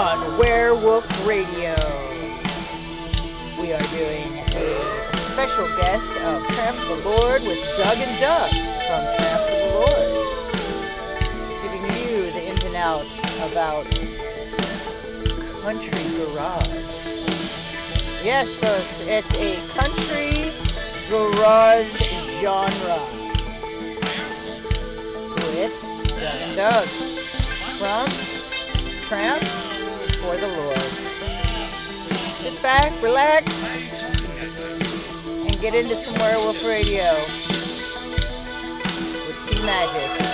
on Werewolf Radio. We are doing a special guest of Tramp the Lord with Doug and Doug from Tramp the Lord. Giving you the ins and outs about country garage. Yes, folks, it's a country garage genre with Doug and Doug from Tramp for the Lord. Sit back, relax, and get into some werewolf radio with T Magic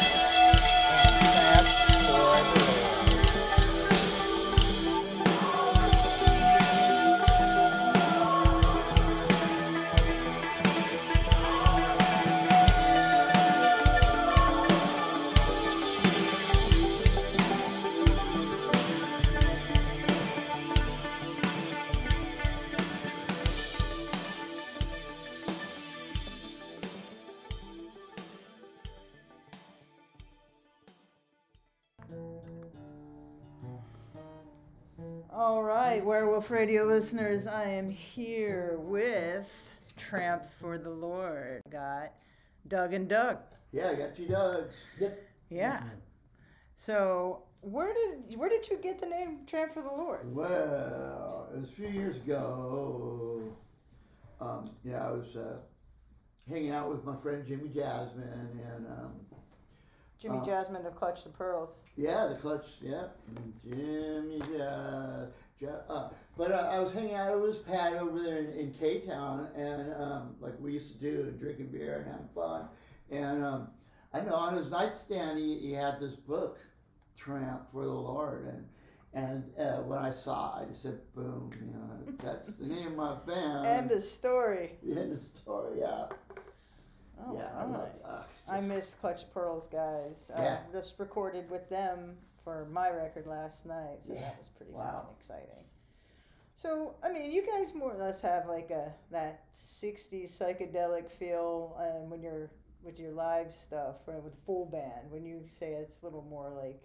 All right, Werewolf Radio listeners, I am here with Tramp for the Lord. Got Doug and Doug. Yeah, I got two dogs. Yep. Yeah. So where did where did you get the name Tramp for the Lord? Well, it was a few years ago. Um, yeah, I was uh, hanging out with my friend Jimmy Jasmine, and um, Jimmy Uh, Jasmine of Clutch the Pearls. yeah, the clutch, yeah, Jimmy Jas. Ja, uh, but uh, I was hanging out at his pad over there in, in K Town, and um, like we used to do, drinking beer and having fun. And um, I know on his nightstand he, he had this book, Tramp for the Lord, and and uh, when I saw, it, I just said, "Boom!" You know, that's the name of my band. End of story. end of the story. Yeah, Oh, yeah. I all love. right. Uh, I miss Clutch Pearls, guys. I just recorded with them for my record last night, so Yeah. that was pretty Wow. fun and exciting. So, I mean, you guys more or less have like a that '60s psychedelic feel, and when you're with your live stuff, right, with full band, when you say it's a little more like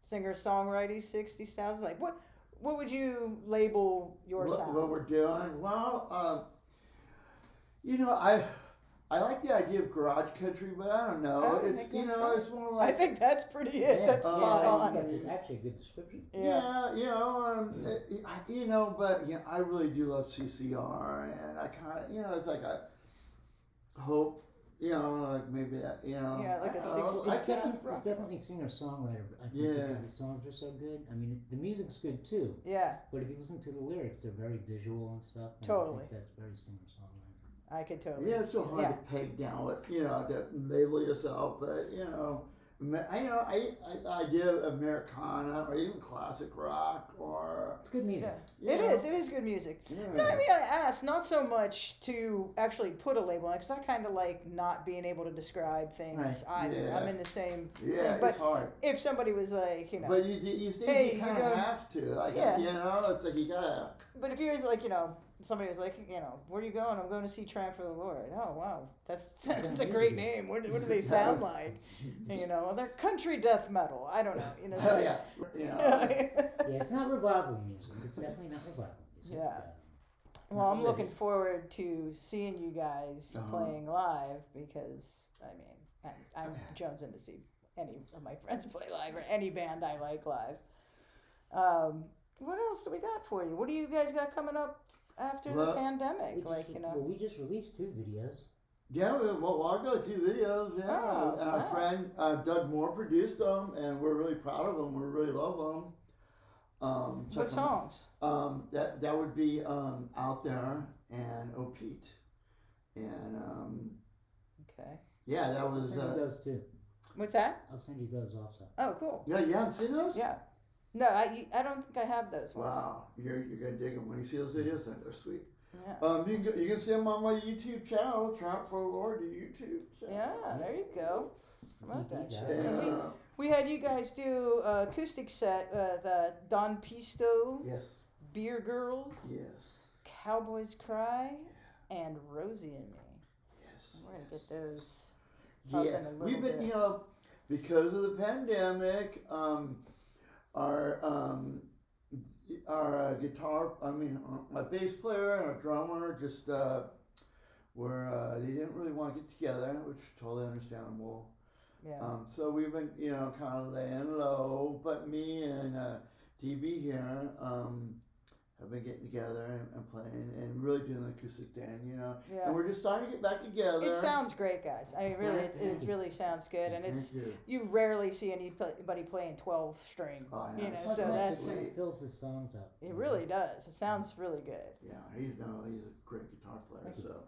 singer songwriting '60s sounds, like what what would you label your what, sound? what we're doing. Well, uh, you know, I I like the idea of garage country, but I don't know. I it's you know, fine. it's more like I think that's pretty it. that's uh, spot yeah, on. That's actually a good description. Yeah. yeah, you know, um, uh, you know, but you know, I really do love CCR, and I kind of, you know, it's like I hope, you know, like maybe that, you know, Yeah, like a I don't know, 60s I It's definitely, it's definitely singer songwriter. I think Yeah. because the songs are so good. I mean, the music's good too. Yeah, But if you listen to the lyrics, they're very visual and stuff. and Totally. I think that's very singer songwriter. I could totally. Yeah, it's so hard yeah. to peg down what you know to label yourself, but you know, I know I I, I do Americana or even classic rock or It's good music. Yeah. It know. is. It is good music. Yeah. No, I mean, I asked not so much to actually put a label on it, because I kind of like not being able to describe things Right. either. Yeah. I'm in the same Yeah, thing. But it's hard. if somebody was like, you know, But you you, you, think Hey, you you're kind of have to, like Yeah. you know, it's like you gotta. But if you're like, you know, somebody was like, you know, where are you going? I'm going to see Tramp for the Lord. Oh wow, that's that's a great name. What, do- what do they sound like? You know, they're country death metal. I don't know. You know. Oh yeah, you know. Yeah, it's not revival music. It's definitely not revival music. Yeah. Uh, Well, I'm Not looking forward to seeing you guys Uh-huh. playing live because I mean I'm, I'm jonesing to see any of my friends play live or any band I like live. Um, what else do we got for you? What do you guys got coming up after the Well, we pandemic? just, Like you Well, know, we just released two videos. Yeah, we- well, well, I'll go two videos. Yeah, Oh, and our sad. friend uh, Doug Moore produced them, and we're really proud of them. We really love them. Um, check what 'em- songs? Um, that that would be um, out there and Oh Pete, and um, Okay, yeah, that I'll was send you uh, those too. what's that? I'll send you those also. Oh, cool. yeah. You haven't seen those? Yeah. No, I, I don't think I have those ones. Wow, you're you're gonna dig them when you see those videos. They're sweet. Yeah. Um, you can go, you can see them on my YouTube channel, Tramp for the Lord, the YouTube. Channel. Yeah, there you go. How about that DVDs shit? we, We had you guys do uh, acoustic set with uh, Don Pisto, Yes. Beer Girls, Yes. Cowboys Cry, and Rosie and Me. Yes. We're gonna get those. Yeah, we've been, bit. you know, because of the pandemic, um, our um, our uh, guitar, I mean, uh, my bass player and our drummer just uh, were, uh, they didn't really want to get together, which is totally understandable. Yeah. Um, so we've been, you know, kind of laying low, but me and uh, DB here um, have been getting together and, and playing and really doing the acoustic thing, you know. yeah. And we're just starting to get back together. It sounds great, guys. I mean, really, it, it really sounds good, and it's you. you rarely see anybody playing twelve string. Oh, you know, so that's it fills the songs up. it. Really does. It sounds really good. Yeah, he's no, he's a great guitar player. So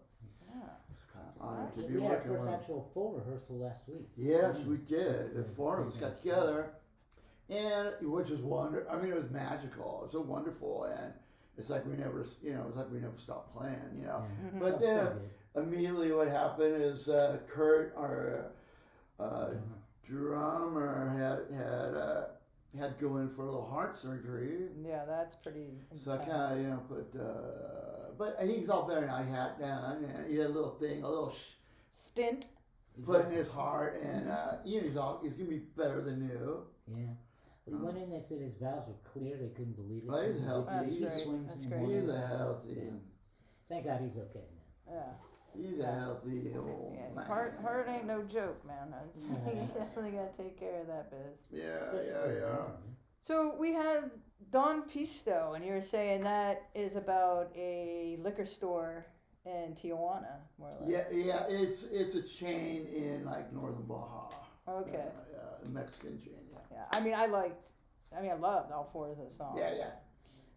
Yeah. it's kind of honored to We be had our working first with. actual full rehearsal last week. Yes, we did. The uh, four of us got together, and which was wonder. I mean, it was magical. It was so wonderful, and it's like we never, you know, it's like we never stopped playing, you know. Yeah. Mhm. But then so immediately, what happened is uh, Kurt, our uh, drummer, had had uh, had to go in for a little heart surgery. Yeah, that's pretty. So I kind of, you know, put. Uh, but he's all better now. He had done, and he had a little thing, a little. Sh- stent. put in his heart, and uh, you know, he's all he's gonna be better than new. Yeah. We went uh-huh. in, they said his valves were clear, they couldn't believe it. Oh, he's He- healthy. he That's great. swings That's in great. He's a healthy, Thank God he's okay now. Yeah. he's a healthy old Yeah. man. Heart, heart ain't no joke, man. That's, Yeah. you definitely gotta take care of that biz. Yeah, Especially yeah, for a yeah. drummer. So we have Don Pisto, and you were saying that is about a liquor store in Tijuana, more or less. Yeah, yeah. It's it's a chain in like northern Baja. Okay. Yeah, Mexican chain. Yeah. Yeah. I mean, I liked. I mean, I loved all four of the songs. Yeah, yeah.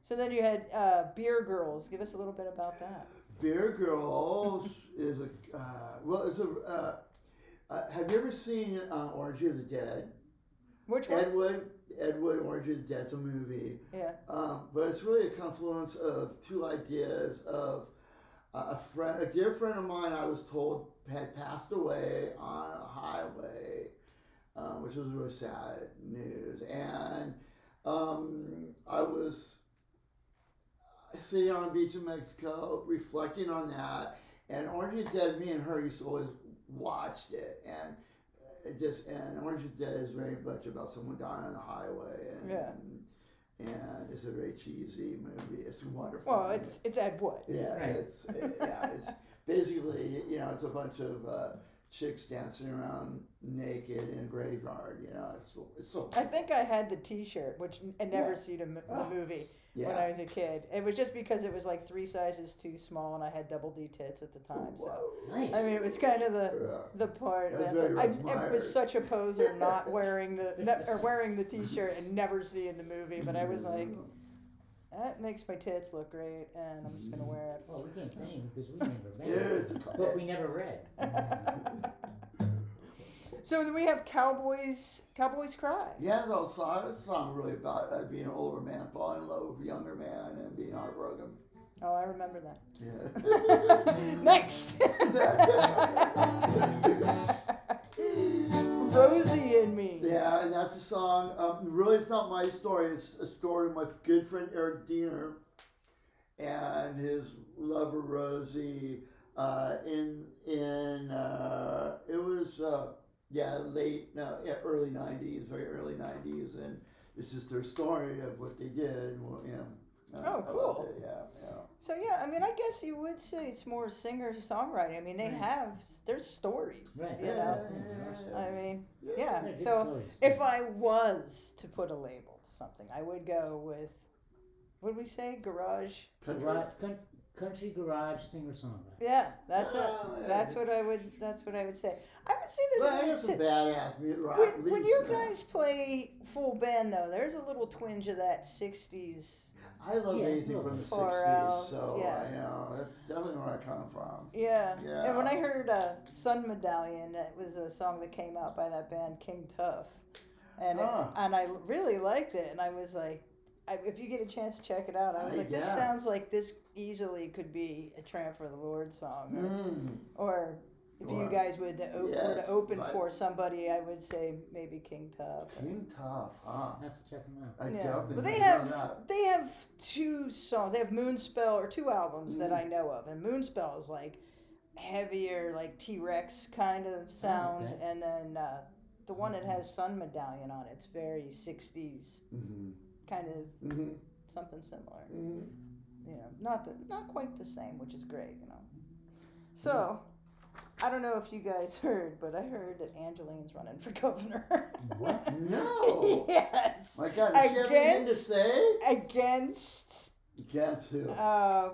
So then you had uh, Beer Girls. Give us a little bit about that. Beer Girls is a uh, well, it's a. Uh, uh, have you ever seen uh, Orgy of the Dead? Which one? Edward, Edward, Orgy of the Dead's a movie. Yeah. Um, but it's really a confluence of two ideas of uh, a friend, a dear friend of mine. I was told had passed away on a highway, um, which was really sad news. And um, I was sitting on the beach in Mexico, reflecting on that. And Orange is Dead, me and her used to always watched it, and it just and Orange is Dead is very much about someone dying on the highway, and Yeah. and it's a very cheesy movie. It's wonderful. Well, it's it's Ed Wood. yeah, Right. it's yeah, it's basically you know it's a bunch of uh, chicks dancing around naked in a graveyard. You know, it's it's so I think I had the T-shirt, which I never Yeah. seen a, mo- Ah. the movie yeah. when I was a kid. It was just because it was like three sizes too small, and I had double D tits at the time. So Nice. I mean, it was kind of the Yeah. the part That's that very I, I admired. was such a poser not wearing the or wearing the T-shirt and never seeing the movie. But I was like, that makes my tits look great, and I'm just gonna wear it. Well, we can't say anything because we never read Yeah, it. it's a But we never read. So then we have Cowboys. Cowboys Cry. Yeah, it's a song. It's a song really about uh, being an older man falling in love with a younger man and being heartbroken. Oh, I remember that. Yeah. Next. Rosie and me. yeah, and that's the song. Um, really, it's not my story. It's a story of my good friend Eric Diener and his lover Rosie. Uh, in in uh, it was uh, yeah late no yeah early '90s, very early '90s, and it's just their story of what they did. Well. Uh, Oh, cool. it, Yeah, yeah. So yeah, I mean, I guess you would say it's more singer songwriting. I mean, they Right. have there's stories. Right, You that's know. the thing, there are stories. I mean, Yeah. yeah. So stories. if I was to put a label to something, I would go with. What did we say? Garage. Country. Garage, coun- country garage singer songwriter. Yeah, that's it. Oh, yeah. That's what I would. That's what I would say. I would say there's Well, a I little got badass mu- rock when, when you guys play full band though, there's a little twinge of that '60s. I love Yeah, anything from the far '60s, out, so yeah. I know that's definitely where I come from. Yeah. yeah. And when I heard uh, Sun Medallion, it was a song that came out by that band King Tuff, and it- Ah. and I really liked it. And I was like, I, if you get a chance to check it out, I was Ah, like, this yeah. sounds like this easily could be a Tramp for the Lord song, or, Mm. or if you guys would to o- were Yes, to open but- for somebody, I would say maybe King Tuff. King Tuff, huh? I have to check them out. I Yeah, definitely but they have that. they have two songs. They have Moonspell or two albums that Mm. I know of, and Moonspell is like heavier, like T Rex kind of sound, okay. and then uh, the one that has Sun Medallion on it's very '60s Mm-hmm. kind of Mm-hmm. something similar. Mhm. You know, not the not quite the same, which is great. You know. So, I don't know if you guys heard, but I heard that Angelyne's running for governor. What? No. yes. My God, does she have anything to Against- say? Against Against who? uh,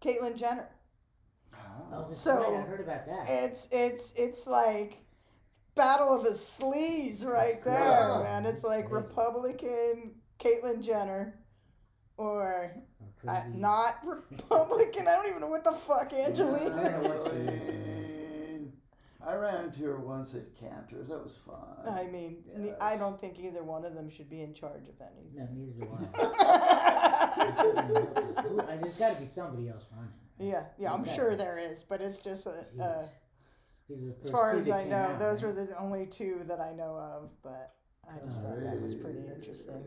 Caitlyn Jenner. Oh, that's So- right. I heard about that. It's it's it's like battle of the sleaze right That's there, crazy. man. It's like Crazy. Republican Caitlyn Jenner or Or uh, not Republican. I don't even know what the fuck Angelina. I I ran into her once at Canter's. That was fun. I mean, ne- Yes. I don't think either one of them should be in charge of anything. No, neither do I. There's got to be somebody else running. yeah, yeah, I'm Okay. sure there is, but it's just a. Uh, Jeez. These are the as far as I know, out, those right? were the only two that I know of. But I just Oh, thought that was pretty interesting.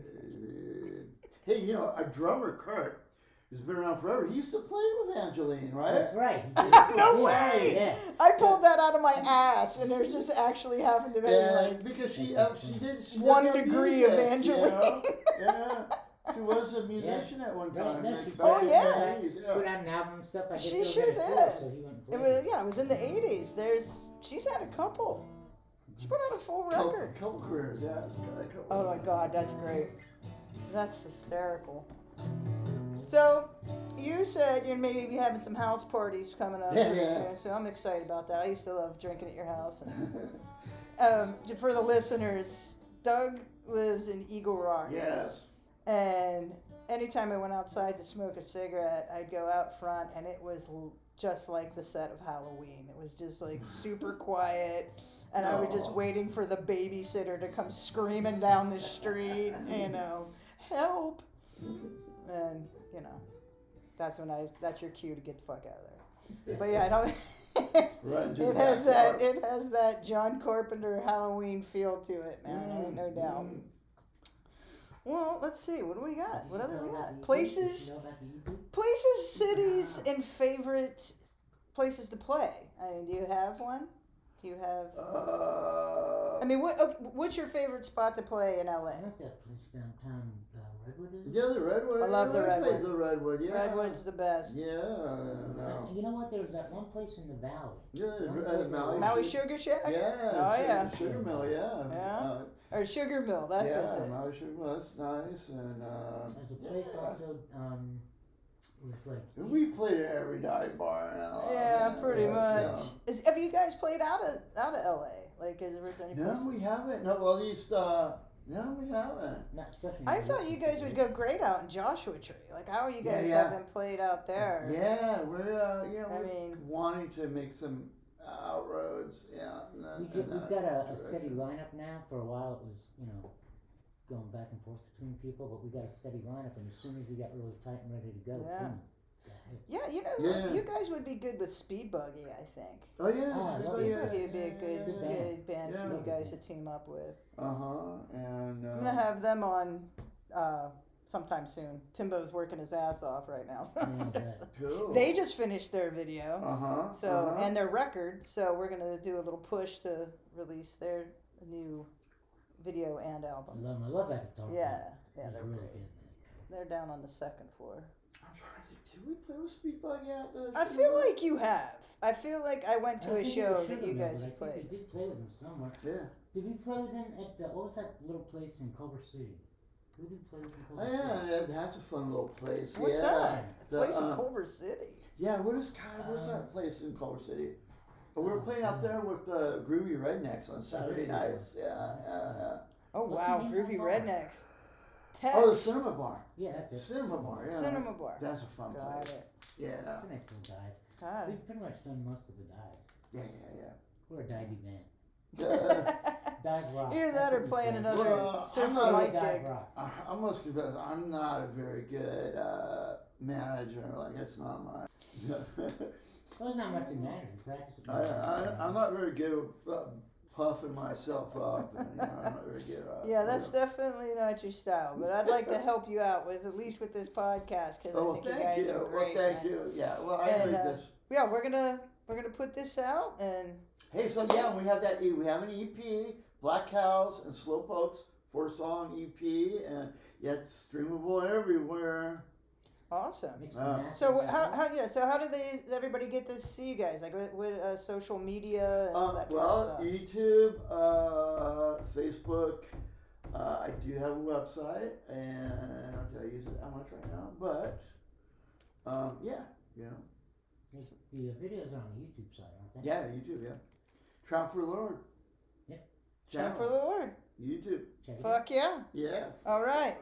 Hey, you know, a drummer Kurt has been around forever. He used to play with Angelyne, right? That's right. No He did. way! Yeah. I pulled that out of my ass, and there's just actually happened to be Yeah, like because she uh, she did she One does have degree of music, Angelyne. You know? yeah, she was a musician at one time. no, like she Oh, yeah. She put out an album and stuff. I She sure gonna tour, did. So he went and it was yeah, it was in the '80s. There's she's had a couple. She put out a full Couple, record. couple careers, yeah. a couple. Oh my god, that's great. That's hysterical. So, you said you're maybe having some house parties coming up Yeah, yeah. soon, so I'm excited about that. I used to love drinking at your house. And, um, for the listeners, Doug lives in Eagle Rock. yes. And anytime I went outside to smoke a cigarette, I'd go out front, and it was l- just like the set of Halloween. It was just like super quiet, and I was just waiting for the babysitter to come screaming down the street, you know, help. And you know, that's when I that's your cue to get the fuck out of there. But yeah, I don't. Run it has that. It has that John Carpenter Halloween feel to it, man. Ain't no doubt. Mm. Well, let's see. What do we got? What other we got? Places, know about the YouTube? places, cities, and favorite places to play. I mean, do you have one? Do you have? Uh, I mean, what? What's your favorite spot to play in LA? I like that place downtown Redwood. Is it? yeah, the redwood. I love the played Redwood. The redwood, yeah. Redwood's the best. Yeah, no. You know what? There was that one place in the valley. Yeah, One uh, place Maui. Maui Sugar Shack Yeah. Oh, Sugar- yeah. Sugar Mill, yeah. Yeah? Uh, or Sugar Mill. That's yeah, what's it. Maui Sugar Mill. That's nice. And uh, There's a place yeah. also. Um, it was like we played at every dive bar now. Yeah, pretty yeah, much. Is, have you guys played out of out of LA? Like, is there any Yeah. place? No, we haven't. No, well, at least, uh, no, we haven't. not especially. I thought you guys would go great out in Joshua Tree. Like, how are you guys yeah. haven't played out there? Yeah, we're, uh, yeah, I we're mean- wanting to make some outroads. Yeah. we get, we've got a, a steady lineup now. For a while, it was you know going back and forth between people, but we got a steady lineup. And as soon as we got really tight and ready to go, Yeah. boom, got hit. Yeah, you know, Yeah. you guys would be good with Speed Buggy, I think. Oh, yeah. Oh, I just it. Speed that. Buggy would be a good, yeah, yeah. good band for you guys to team up with. Uh huh. And uh, I'm gonna have them on uh, sometime soon. Timbo's working his ass off right now. So Yeah, I bet. cool. they just finished their video. Uh huh. So uh-huh. and their record, so we're gonna do a little push to release their new video and I album. I love that guitar. Yeah, yeah, they're really great. good. They're down on the second floor. I'm trying to think. Did we play with Speedbug yet? Uh, I feel like you have. I feel like I went to don't a show we that you have, guys but I think played. We did play with them somewhere. Yeah. Did we play with them at the, what was that little place in Culver City? Who did we play with in Oh, Culver yeah, City? that- that's a fun little place. What's yeah. that? The, Place in uh, Culver City. Yeah, what is God? What's Um, that place in Culver City? But we were playing out there with the Groovy Rednecks on Saturday nights. Yeah, yeah, yeah. Oh wow, groovy that bar? rednecks. Tex. Oh, the cinema bar. Yeah, that's it. Cinema bar. Yeah. Cinema bar. That's a fun Got place. it. Yeah. It's an excellent dive. Got We've pretty much done most of the dive. Yeah, yeah, We're a divey band. Dive rock. Either that's that or what we playing play. another Well, I'm not a mic dive gig. rock. I, I must confess, I'm not a very good uh, manager. Like, it's not my. Well, there's not much to manage. We practice it. I, I, I'm not very good at uh, puffing myself up. And, you know, very good at Yeah, that's definitely not your style, but I'd like to help you out with at least with this podcast because Oh, I well, think you thank guys you. are Well, thank man. you. Yeah, well, I And, uh, this. Yeah, we're gonna we're gonna put this out and Hey, so yeah, we have that. We have an EP, Black Cows and Slow Pokes four song EP, and yeah, it's streamable everywhere. Awesome. Mixed Wow. and mastered So as how, how yeah? So how do they everybody get to see you guys? Like with, with uh, social media and all Um, that well, kind of stuff. YouTube, uh, Facebook. Uh, I do have a website, and I don't tell you how much right now, but um, yeah, yeah, The the videos are on the YouTube side, aren't they? yeah, YouTube, yeah. Trout for the Lord. Yeah. Shout Channel. for the Lord. YouTube, Check it out. Fuck yeah. yeah. All right.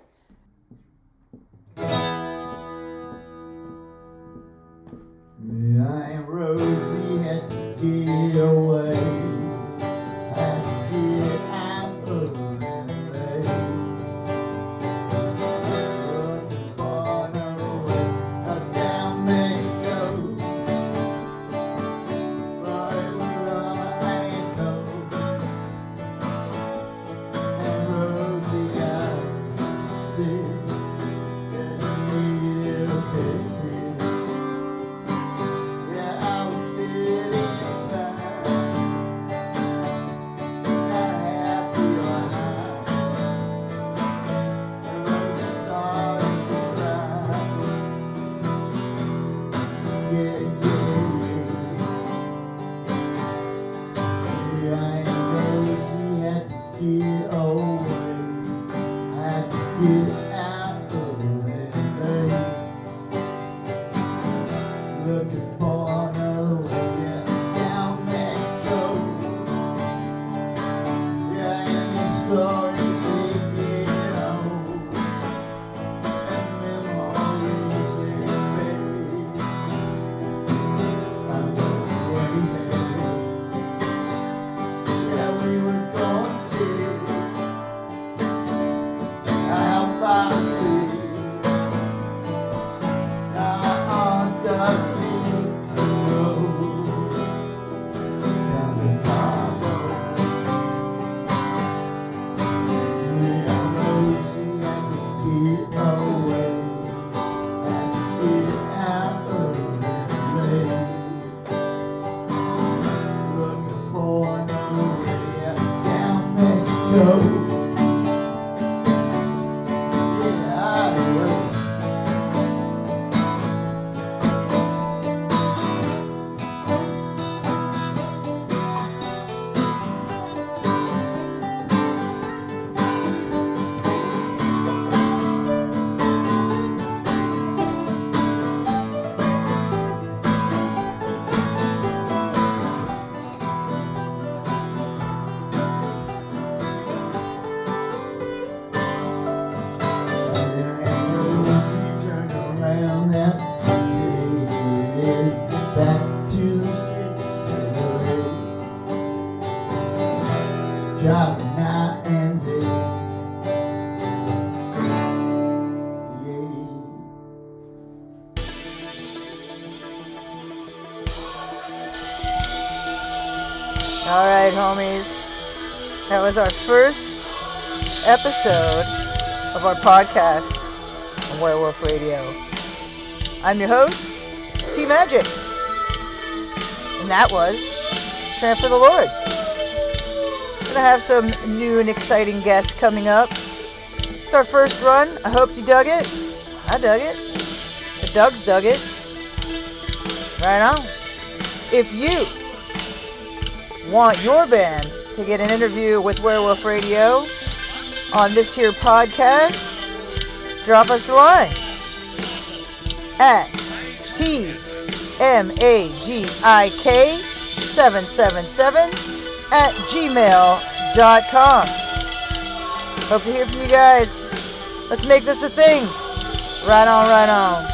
Was our first episode of our podcast on Werewolf Radio. I'm your host, T Magic. And that was Tramp for the Lord. Gonna have some new and exciting guests coming up. It's our first run. I hope you dug it. I dug it. The Doug's dug it. Right on. If you want your band to get an interview with Werewolf Radio on this here podcast, drop us a line at tmagik777 at gmail.com. Hope to hear from you guys. Let's make this a thing. Right on, right on.